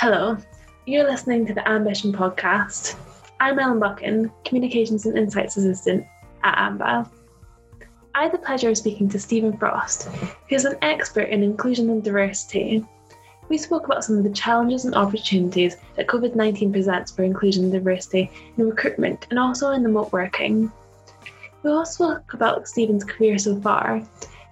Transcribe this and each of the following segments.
Hello, you're listening to the Ambition podcast. I'm Ellen Buchan, Communications and Insights Assistant at AMBA. I had the pleasure of speaking to Stephen Frost, who is an expert in inclusion and diversity. We spoke about some of the challenges and opportunities that COVID 19 presents for inclusion and diversity in recruitment and also in remote working. We also spoke about Stephen's career so far,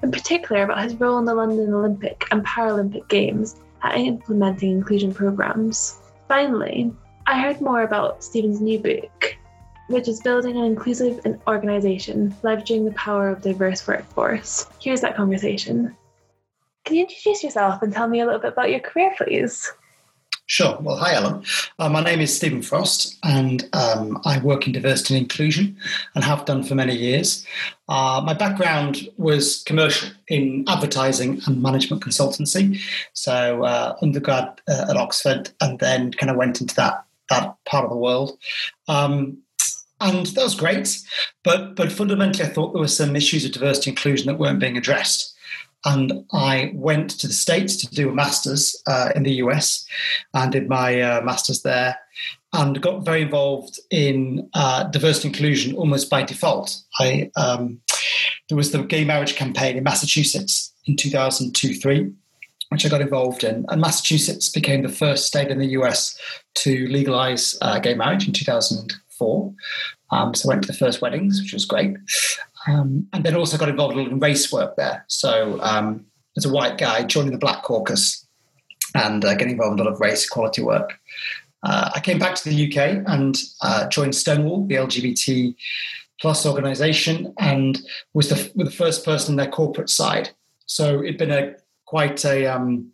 in particular about his role in the London Olympic and Paralympic Games at implementing inclusion programs. Finally, I heard more about Stephen's new book, which is building an inclusive organisation, leveraging the power of diverse workforce. Here's that conversation. Can you introduce yourself and tell me a little bit about your career, please? Sure. Well, hi, Ellen. Uh, my name is Stephen Frost, and um, I work in diversity and inclusion and have done for many years. Uh, my background was commercial in advertising and management consultancy. So, uh, undergrad uh, at Oxford, and then kind of went into that that part of the world. Um, and that was great, but but fundamentally, I thought there were some issues of diversity and inclusion that weren't being addressed and I went to the States to do a master's uh, in the US and did my uh, master's there and got very involved in uh, diversity inclusion almost by default. I, um, there was the gay marriage campaign in Massachusetts in 2002 3, which I got involved in. And Massachusetts became the first state in the US to legalize uh, gay marriage in 2004. Um, so I went to the first weddings, which was great. Um, and then also got involved in race work there. So um, as a white guy joining the Black Caucus and uh, getting involved in a lot of race equality work. Uh, I came back to the UK and uh, joined Stonewall, the LGBT plus organization, and was the, was the first person in their corporate side. So it'd been a quite a um,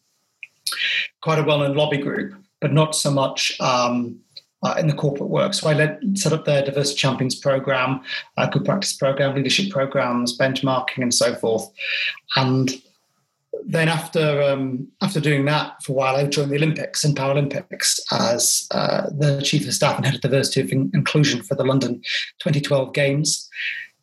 quite a well-known lobby group, but not so much um, uh, in the corporate work. So I led, set up their diversity champions program, uh, good practice program, leadership programs, benchmarking, and so forth. And then after um, after doing that for a while, I joined the Olympics and Paralympics as uh, the chief of staff and head of diversity and inclusion for the London 2012 Games.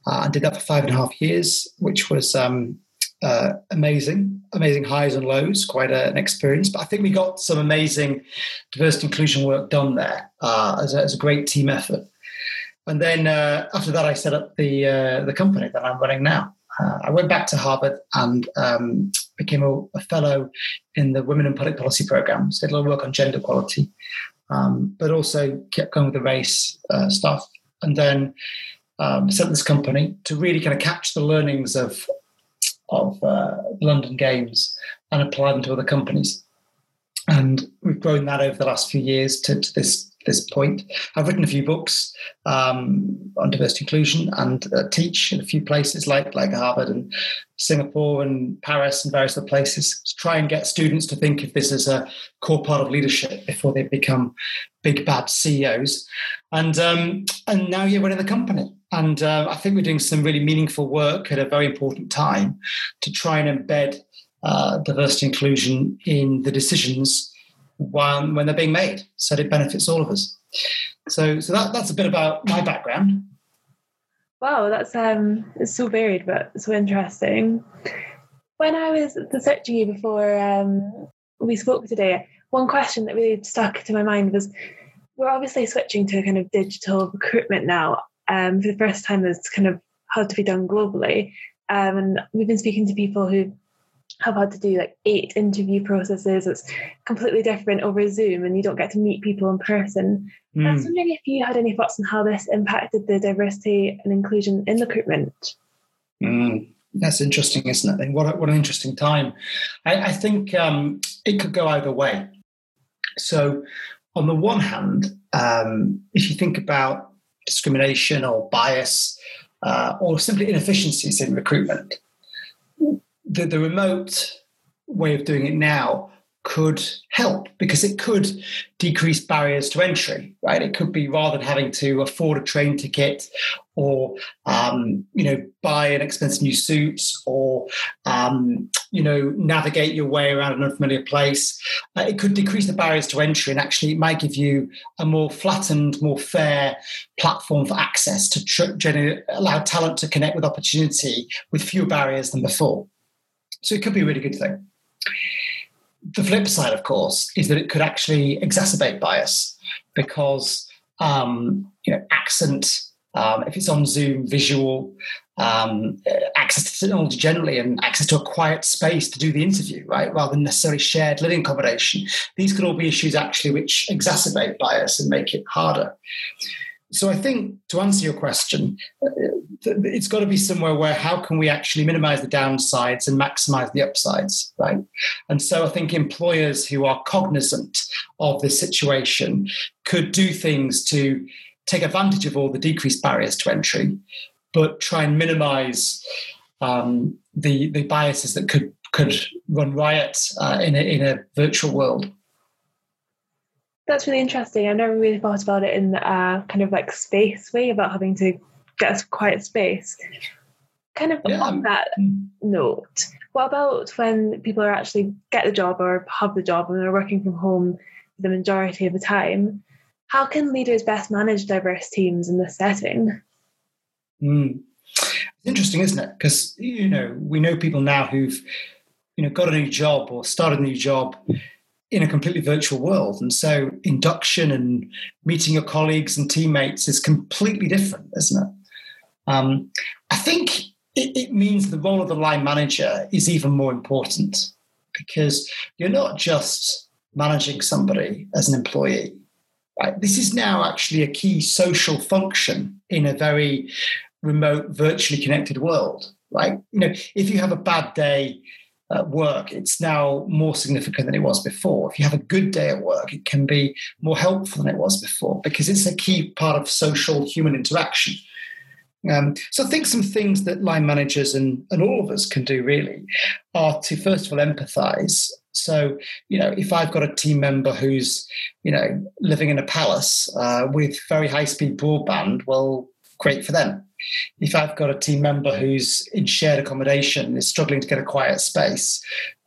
Uh, I did that for five and a half years, which was um, uh, amazing, amazing highs and lows, quite a, an experience. But I think we got some amazing diversity inclusion work done there uh, as, a, as, a, great team effort. And then uh, after that, I set up the uh, the company that I'm running now. Uh, I went back to Harvard and um, became a, a, fellow in the Women in Public Policy program. So did a lot of work on gender equality, um, but also kept going with the race uh, stuff. And then um, set this company to really kind of catch the learnings of of uh, London Games and apply them to other companies. And we've grown that over the last few years to, to this this point. I've written a few books um, on diversity inclusion and uh, teach in a few places like like Harvard and Singapore and Paris and various other places to try and get students to think of this as a core part of leadership before they become big bad CEOs. And um, and now you're running the company. And uh, I think we're doing some really meaningful work at a very important time to try and embed uh, diversity inclusion in the decisions when, when they're being made so that it benefits all of us. So, so that, that's a bit about my background. Wow, that's um, it's so varied but so interesting. When I was researching you before um, we spoke today, one question that really stuck to my mind was we're obviously switching to a kind of digital recruitment now um, for the first time that's kind of had to be done globally. Um, and we've been speaking to people who have had to do like eight interview processes. It's completely different over Zoom, and you don't get to meet people in person. Mm. I was hmm. wondering if you had any thoughts on how this impacted the diversity and inclusion in recruitment. Mm. That's interesting, isn't it? What, a, what an interesting time. I, I think um, it could go either way. So, on the one hand, um, if you think about discrimination or bias uh, or simply inefficiencies in recruitment, the, the remote way of doing it now could help because it could decrease barriers to entry right? It could be rather than having to afford a train ticket or um, you know buy an expensive new suit or um, you know navigate your way around an unfamiliar place uh, it could decrease the barriers to entry and actually it might give you a more flattened more fair platform for access to tr- allow talent to connect with opportunity with fewer barriers than before. So it could be a really good thing the flip side, of course, is that it could actually exacerbate bias because um, you know accent, um, if it's on Zoom, visual, um, access to technology generally, and access to a quiet space to do the interview, right, rather than necessarily shared living accommodation. These could all be issues actually which exacerbate bias and make it harder. So I think to answer your question, uh, it's got to be somewhere where how can we actually minimize the downsides and maximize the upsides, right? And so I think employers who are cognizant of this situation could do things to take advantage of all the decreased barriers to entry, but try and minimize um, the the biases that could could run riot uh, in a, in a virtual world. That's really interesting. I've never really thought about it in a kind of like space way about having to get a quiet space. Kind of yeah. on that note, what about when people are actually get the job or have the job and they're working from home the majority of the time? How can leaders best manage diverse teams in this setting? Mm. It's interesting, isn't it? Because you know we know people now who've you know got a new job or started a new job in a completely virtual world. And so induction and meeting your colleagues and teammates is completely different, isn't it? Um, I think it, it means the role of the line manager is even more important because you're not just managing somebody as an employee. Right? This is now actually a key social function in a very remote, virtually connected world. Right? You know, if you have a bad day at work, it's now more significant than it was before. If you have a good day at work, it can be more helpful than it was before because it's a key part of social human interaction. Um, so I think some things that line managers and, and all of us can do really are to first of all empathize. So, you know, if I've got a team member who's, you know, living in a palace uh, with very high speed broadband, well, great for them. If I've got a team member who's in shared accommodation is struggling to get a quiet space,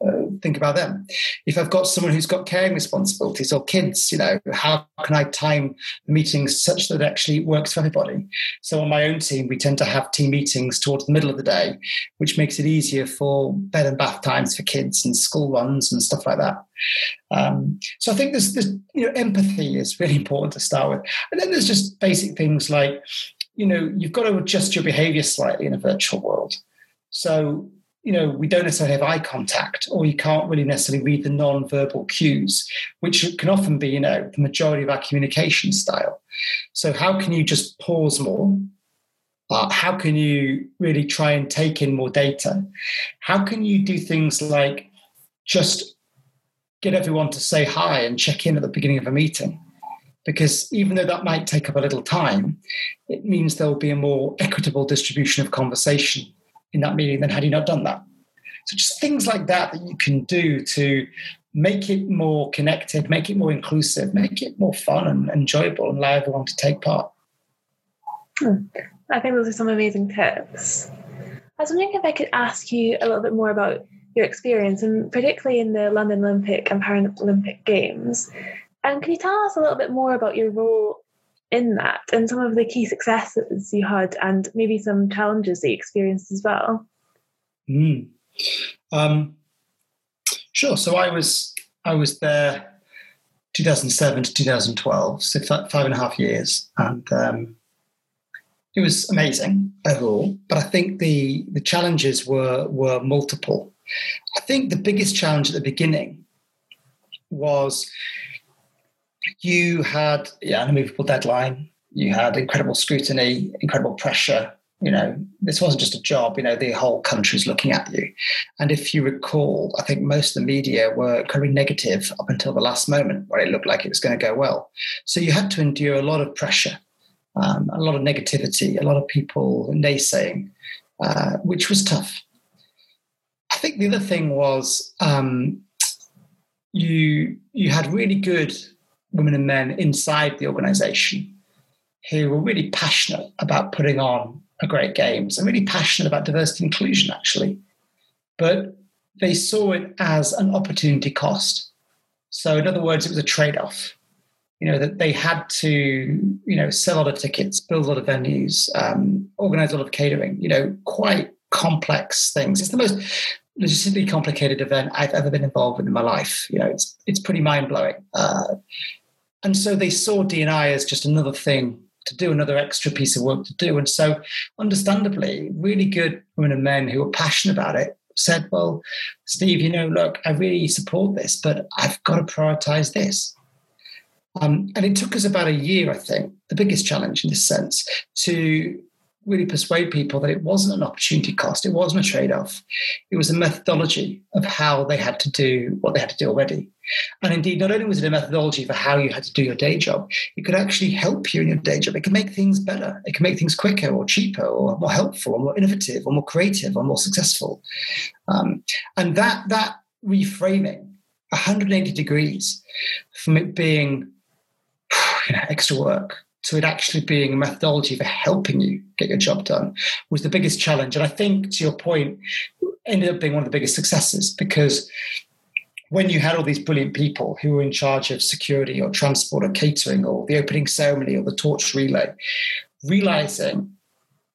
uh, think about them. If I've got someone who's got caring responsibilities or kids, you know, how can I time the meetings such that it actually works for everybody? So on my own team, we tend to have team meetings towards the middle of the day, which makes it easier for bed and bath times for kids and school runs and stuff like that. Um, so I think there's, there's, you know, empathy is really important to start with. And then there's just basic things like you know, you've got to adjust your behavior slightly in a virtual world. So, you know, we don't necessarily have eye contact, or you can't really necessarily read the non-verbal cues, which can often be, you know, the majority of our communication style. So, how can you just pause more? Uh, how can you really try and take in more data? How can you do things like just get everyone to say hi and check in at the beginning of a meeting? Because even though that might take up a little time, it means there will be a more equitable distribution of conversation in that meeting than had you not done that. So just things like that that you can do to make it more connected, make it more inclusive, make it more fun and enjoyable, and allow everyone to take part. Hmm. I think those are some amazing tips. I was wondering if I could ask you a little bit more about your experience, and particularly in the London Olympic and Paralympic Games. And can you tell us a little bit more about your role in that and some of the key successes you had and maybe some challenges that you experienced as well? Mm. Um, sure. So I was I was there 2007 to 2012, so five and a half years, and um, it was amazing overall. But I think the the challenges were were multiple. I think the biggest challenge at the beginning was you had yeah, an immovable deadline. You had incredible scrutiny, incredible pressure. You know, this wasn't just a job. You know, the whole country's looking at you. And if you recall, I think most of the media were incredibly negative up until the last moment, where it looked like it was going to go well. So you had to endure a lot of pressure, um, a lot of negativity, a lot of people naysaying, uh, which was tough. I think the other thing was um, you you had really good women and men inside the organization who were really passionate about putting on a great games and really passionate about diversity and inclusion, actually. But they saw it as an opportunity cost. So, in other words, it was a trade off. You know, that they had to, you know, sell a lot of tickets, build a lot of venues, um, organize a lot of catering, you know, quite complex things. It's the most logistically complicated event I've ever been involved with in my life. You know, it's it's pretty mind blowing. Uh, and so they saw DNI as just another thing to do, another extra piece of work to do. And so, understandably, really good women and men who were passionate about it said, "Well, Steve, you know, look, I really support this, but I've got to prioritize this." Um, and it took us about a year, I think, the biggest challenge in this sense, to really persuade people that it wasn't an opportunity cost, it wasn't a trade off. It was a methodology of how they had to do what they had to do already. And indeed, not only was it a methodology for how you had to do your day job, it could actually help you in your day job. It could make things better. It could make things quicker or cheaper or more helpful or more innovative or more creative or more successful. Um, and that, that reframing 180 degrees from it being you know, extra work to it actually being a methodology for helping you get your job done was the biggest challenge. And I think, to your point, ended up being one of the biggest successes because when you had all these brilliant people who were in charge of security or transport or catering or the opening ceremony or the torch relay, realizing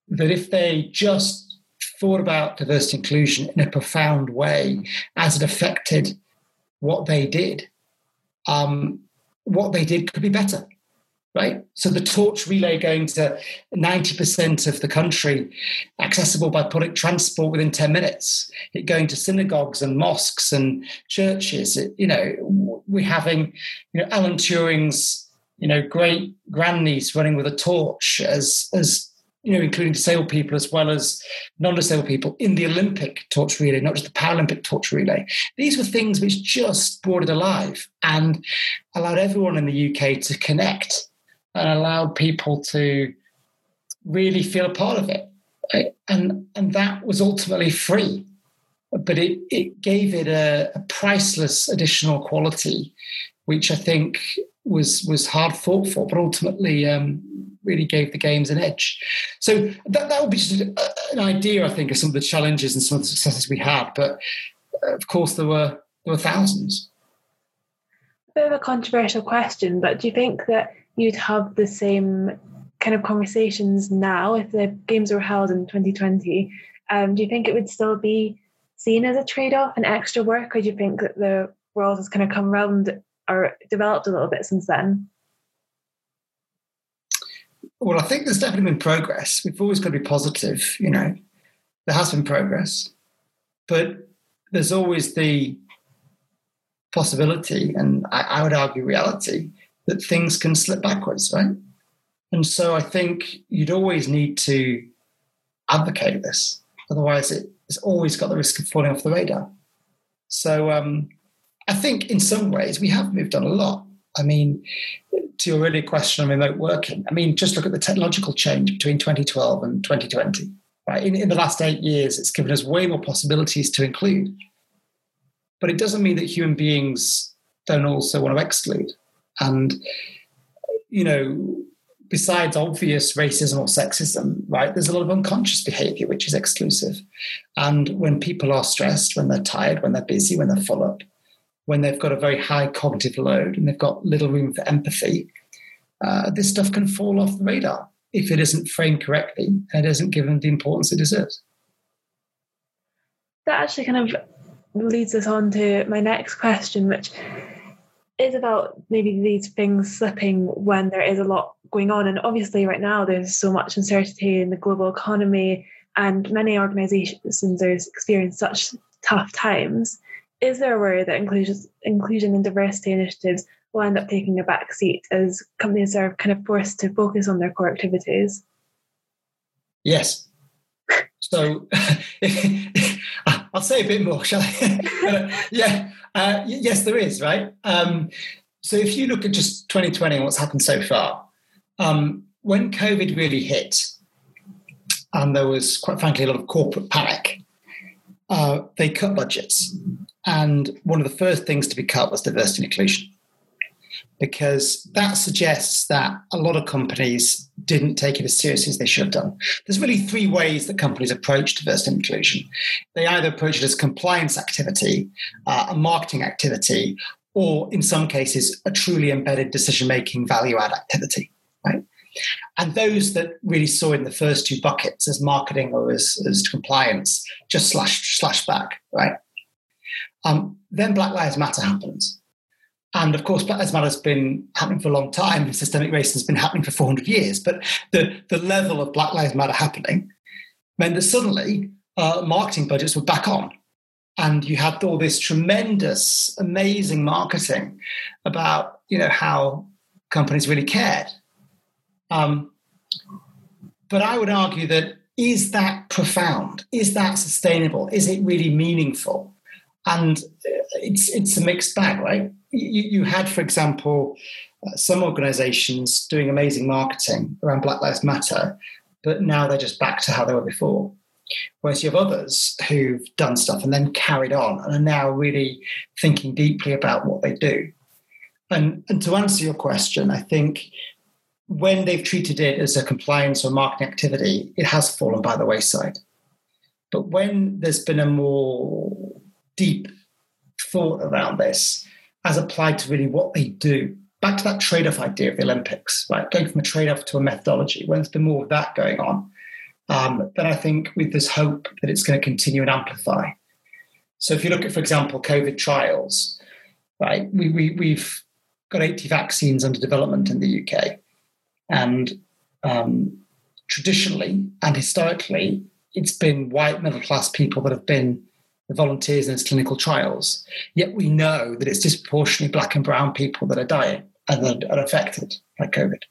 that if they just thought about diversity inclusion in a profound way as it affected what they did, um, what they did could be better right? So the torch relay going to 90% of the country accessible by public transport within 10 minutes, it going to synagogues and mosques and churches. It, you know, we're having, you know, Alan Turing's, you know, great grandniece running with a torch as, as, you know, including disabled people as well as non-disabled people in the Olympic torch relay, not just the Paralympic torch relay. These were things which just brought it alive and allowed everyone in the UK to connect and allowed people to really feel a part of it. And, and that was ultimately free, but it, it gave it a, a priceless additional quality, which I think was was hard fought for, but ultimately um, really gave the games an edge. So that, that would be just an idea, I think, of some of the challenges and some of the successes we had. But uh, of course, there were there were thousands. A bit of a controversial question, but do you think that you'd have the same kind of conversations now if the games were held in 2020 um, do you think it would still be seen as a trade-off and extra work or do you think that the world has kind of come around or developed a little bit since then? Well i think there's definitely been progress. We've always got to be positive you know. There has been progress but there's always the possibility and I, I would argue reality that things can slip backwards, right? And so I think you'd always need to advocate this. Otherwise, it, it's always got the risk of falling off the radar. So um, I think in some ways we have moved on a lot. I mean, to your earlier question on remote working, I mean, just look at the technological change between 2012 and 2020. Right? In, in the last eight years, it's given us way more possibilities to include. But it doesn't mean that human beings don't also want to exclude. And, you know, besides obvious racism or sexism, right, there's a lot of unconscious behavior which is exclusive. And when people are stressed, when they're tired, when they're busy, when they're full up, when they've got a very high cognitive load and they've got little room for empathy, uh, this stuff can fall off the radar if it isn't framed correctly and it isn't given the importance it deserves. That actually kind of leads us on to my next question, which is about maybe these things slipping when there is a lot going on. And obviously, right now, there's so much uncertainty in the global economy, and many organizations are experiencing such tough times. Is there a worry that inclusion, inclusion and diversity initiatives will end up taking a back seat as companies are kind of forced to focus on their core activities? Yes. So I'll say a bit more, shall I? Uh, yeah, uh, yes, there is, right? Um, so if you look at just 2020 and what's happened so far, um, when COVID really hit, and there was, quite frankly, a lot of corporate panic, uh, they cut budgets. And one of the first things to be cut was diversity and inclusion because that suggests that a lot of companies didn't take it as seriously as they should have done. There's really three ways that companies approach diversity and inclusion. They either approach it as compliance activity, uh, a marketing activity, or in some cases, a truly embedded decision making value add activity. Right? And those that really saw in the first two buckets as marketing or as, as compliance just slash slash back, right? Um, then Black Lives Matter happens. And of course, Black Lives Matter has been happening for a long time. Systemic racism has been happening for 400 years. But the, the level of Black Lives Matter happening meant that suddenly uh, marketing budgets were back on. And you had all this tremendous, amazing marketing about, you know, how companies really cared. Um, but I would argue that is that profound? Is that sustainable? Is it really meaningful? And it's it's a mixed bag, right? You, you had, for example, uh, some organisations doing amazing marketing around Black Lives Matter, but now they're just back to how they were before. Whereas you have others who've done stuff and then carried on and are now really thinking deeply about what they do. And, and to answer your question, I think when they've treated it as a compliance or marketing activity, it has fallen by the wayside. But when there's been a more deep thought around this, as applied to really what they do, back to that trade off idea of the Olympics, right? Going from a trade off to a methodology, when there's been more of that going on, um, then I think with this hope that it's going to continue and amplify. So if you look at, for example, COVID trials, right, we, we, we've got 80 vaccines under development in the UK. And um, traditionally and historically, it's been white middle class people that have been the volunteers in its clinical trials. Yet we know that it's disproportionately black and brown people that are dying and that are affected by COVID.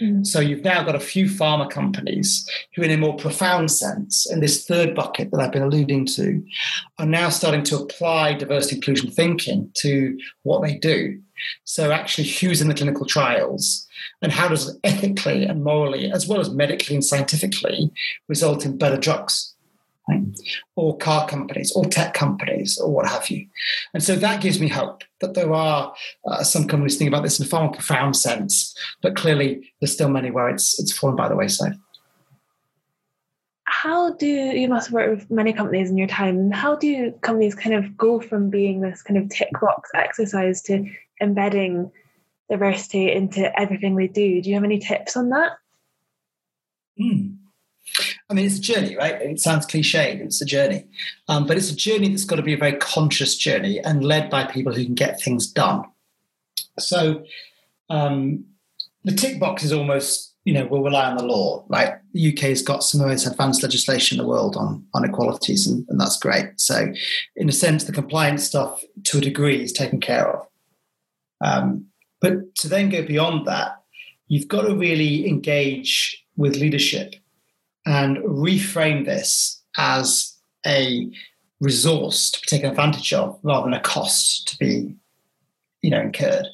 Mm. So you've now got a few pharma companies who, in a more profound sense, in this third bucket that I've been alluding to, are now starting to apply diversity inclusion thinking to what they do. So actually, who's in the clinical trials? And how does it ethically and morally, as well as medically and scientifically, result in better drugs? Right? or car companies or tech companies or what have you. And so that gives me hope that there are uh, some companies thinking about this in a far more profound sense, but clearly there's still many where it's it's fallen by the wayside. How do you must have worked with many companies in your time? How do companies kind of go from being this kind of tick box exercise to embedding diversity into everything they do? Do you have any tips on that? Hmm. I mean, it's a journey, right? It sounds cliche, it's a journey. Um, but it's a journey that's got to be a very conscious journey and led by people who can get things done. So um, the tick box is almost, you know, we'll rely on the law, right? The UK has got some of the most advanced legislation in the world on, on equalities, and, and that's great. So, in a sense, the compliance stuff to a degree is taken care of. Um, but to then go beyond that, you've got to really engage with leadership and reframe this as a resource to be taken advantage of rather than a cost to be you know incurred.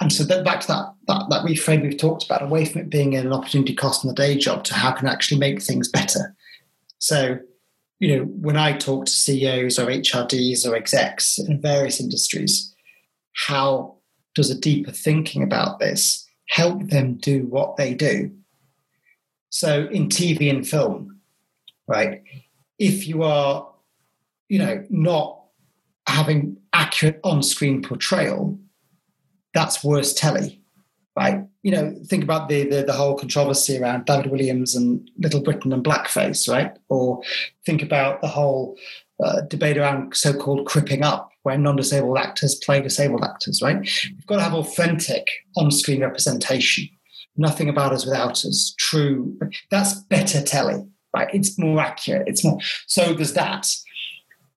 And so then back to that, that that reframe we've talked about away from it being an opportunity cost in the day job to how can I actually make things better. So you know when i talk to ceos or hrds or execs in various industries how does a deeper thinking about this help them do what they do so in TV and film, right, if you are, you know, not having accurate on-screen portrayal, that's worse telly, right? You know, think about the, the, the whole controversy around David Walliams and Little Britain and blackface, right? Or think about the whole uh, debate around so-called cripping up, where non-disabled actors play disabled actors, right? You've got to have authentic on-screen representation nothing about us without us, true. That's better telly, right? It's more accurate. It's more. So there's that.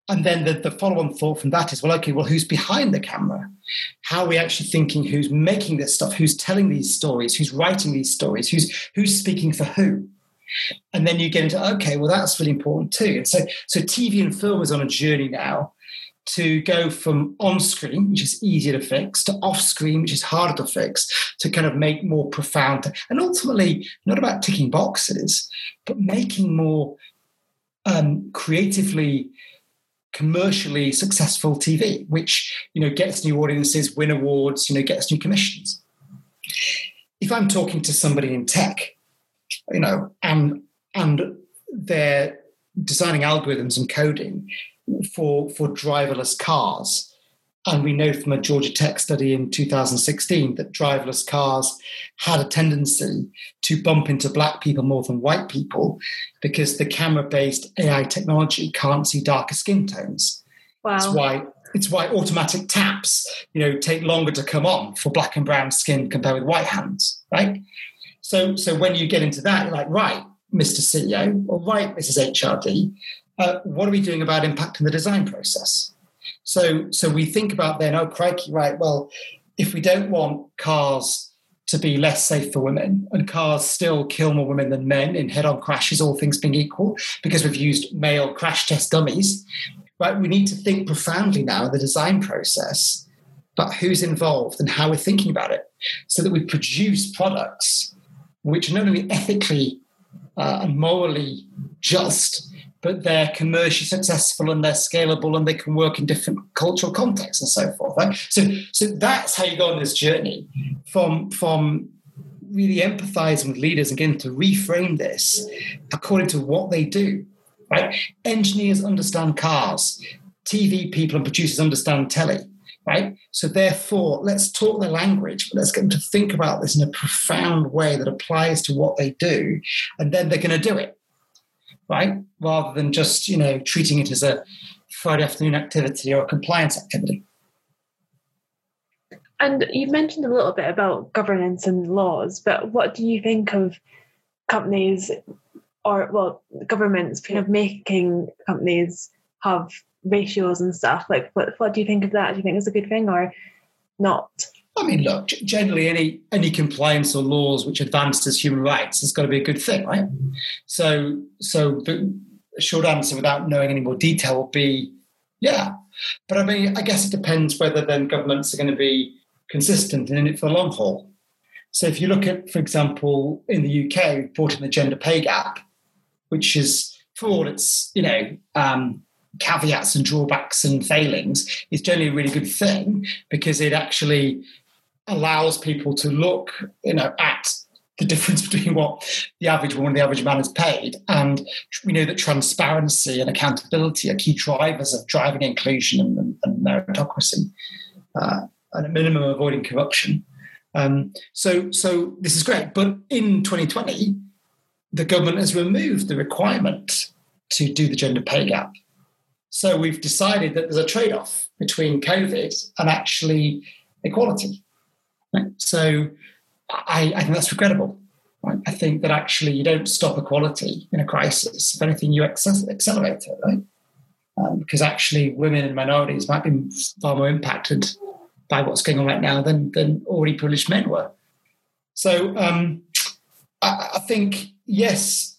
And then the, the follow on thought from that is, well, okay, well, who's behind the camera? How are we actually thinking who's making this stuff? Who's telling these stories? Who's writing these stories? Who's, who's speaking for who? And then you get into, okay, well, that's really important too. And so, so TV and film is on a journey now to go from on screen, which is easier to fix, to off screen, which is harder to fix, to kind of make more profound and ultimately not about ticking boxes, but making more um, creatively commercially successful TV, which you know gets new audiences, win awards, you know, gets new commissions. If I'm talking to somebody in tech, you know, and and they're designing algorithms and coding, for for driverless cars And we know from a Georgia Tech study in 2016 that driverless cars had a tendency to bump into black people more than white people because the camera based AI technology can't see darker skin tones. Wow. That's why it's why automatic taps, you know, take longer to come on for black and brown skin compared with white hands, right? So, so when you get into that, you're like, right, Mr. CEO, or right, Mrs. HRD, uh, what are we doing about impacting the design process? So, so we think about then, oh, crikey, right, well, if we don't want cars to be less safe for women and cars still kill more women than men in head-on crashes all things being equal because we've used male crash test dummies right, we need to think profoundly now in the design process about who's involved and how we're thinking about it so that we produce products which are not only ethically uh, and morally just, but they're commercially successful and they're scalable and they can work in different cultural contexts and so forth. Right? So, so that's how you go on this journey from from really empathizing with leaders and getting to reframe this according to what they do right? Engineers understand cars, TV people and producers understand telly, right? So therefore, let's talk their language, but let's get them to think about this in a profound way that applies to what they do, and then they're going to do it, right? Rather than just you know treating it as a Friday afternoon activity or a compliance activity. And you mentioned a little bit about governance and laws, but what do you think of companies or well governments kind of making companies have ratios and stuff like what, what do you think of that do you think it's a good thing or not I mean, look, generally any any compliance or laws which advances human rights has got to be a good thing, right? So, so the short answer, without knowing any more detail, will be yeah. But I mean, I guess it depends whether then governments are going to be consistent and in it for the long haul. So, if you look at, for example, in the UK, reporting the gender pay gap, which is for all its you know um, caveats and drawbacks and failings, is generally a really good thing because it actually allows people to look you know at the difference between what the average woman and the average man is paid. And we know that transparency and accountability are key drivers of driving inclusion and, and meritocracy, uh, and at minimum avoiding corruption. Um, so, so this is great. But in 2020, the government has removed the requirement to do the gender pay gap. So we've decided that there's a trade off between COVID and actually equality. Right? So I, I, think that's regrettable. Right? I think that actually you don't stop equality in a crisis. If anything, you accelerate it, right? Um, because actually, women and minorities might be far more impacted by what's going on right now than, than already privileged men were. So um, I, I think yes,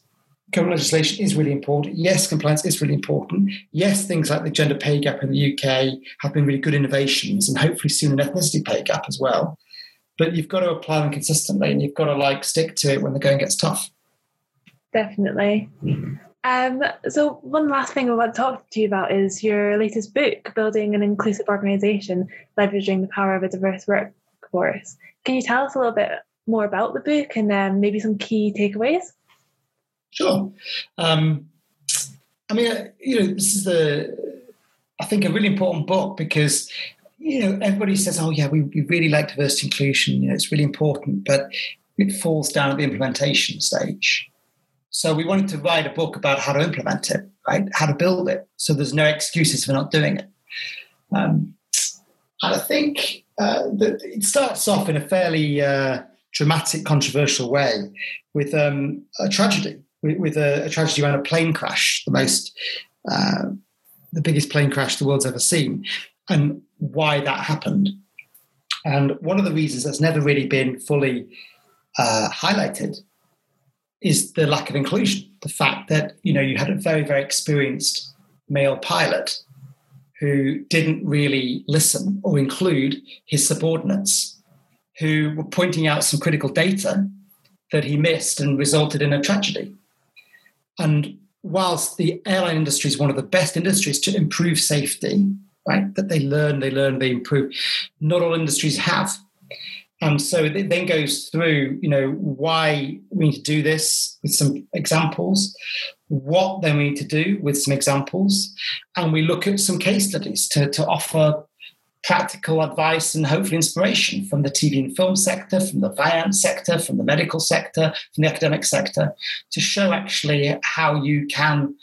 current legislation is really important. Yes, compliance is really important. Yes, things like the gender pay gap in the UK have been really good innovations, and hopefully soon an ethnicity pay gap as well. But you've got to apply them consistently, and you've got to like stick to it when the going gets tough. Definitely. Um, so one last thing I want to talk to you about is your latest book, Building an Inclusive Organisation, Leveraging the Power of a Diverse Workforce. Can you tell us a little bit more about the book and um, maybe some key takeaways? Sure. Um, I mean, uh, you know, this is the, I think, a really important book because, you know, everybody says, oh, yeah, we, we really like diversity inclusion, you know, it's really important, but it falls down at the implementation stage. So we wanted to write a book about how to implement it, right? How to build it. So there's no excuses for not doing it. Um, and I think uh, that it starts off in a fairly uh, dramatic, controversial way with um, a tragedy with, with a, a, tragedy around a plane crash, the most, uh, the biggest plane crash the world's ever seen, and why that happened. And one of the reasons that's never really been fully uh, highlighted is the lack of inclusion. The fact that you know you had a very very experienced male pilot who didn't really listen or include his subordinates, who were pointing out some critical data that he missed and resulted in a tragedy. And whilst the airline industry is one of the best industries to improve safety, right, that they learn, they learn, they improve, not all industries have. And so it then goes through, you know, why we need to do this with some examples, what then we need to do with some examples, and we look at some case studies to, to offer practical advice and hopefully inspiration from the TV and film sector, from the finance sector, from the medical sector, from the academic sector, to show actually how you can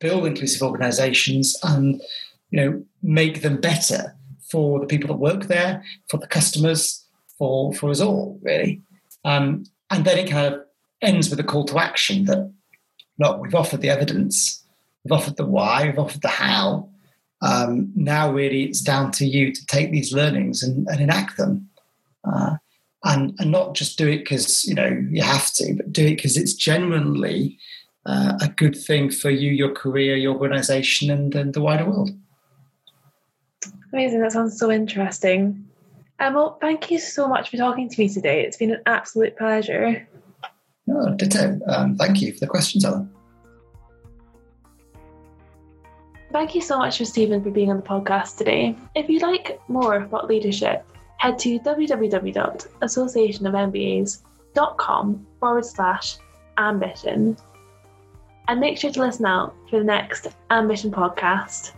build inclusive organizations and you know make them better for the people that work there, for the customers, for for us all, really. Um, and then it kind of ends with a call to action that look, we've offered the evidence, we've offered the why, we've offered the how. Um, now, really, it's down to you to take these learnings and, and enact them, uh, and and not just do it because you know you have to, but do it because it's genuinely uh, a good thing for you, your career, your organisation, and, and the wider world. Amazing. That sounds so interesting. Um, well, thank you so much for talking to me today. It's been an absolute pleasure. No, ditto. Um, thank you for the questions, Ellen. Thank you so much for Stephen for being on the podcast today. If you'd like more about leadership, head to www.associationofmbas.com forward slash ambition and make sure to listen out for the next Ambition podcast.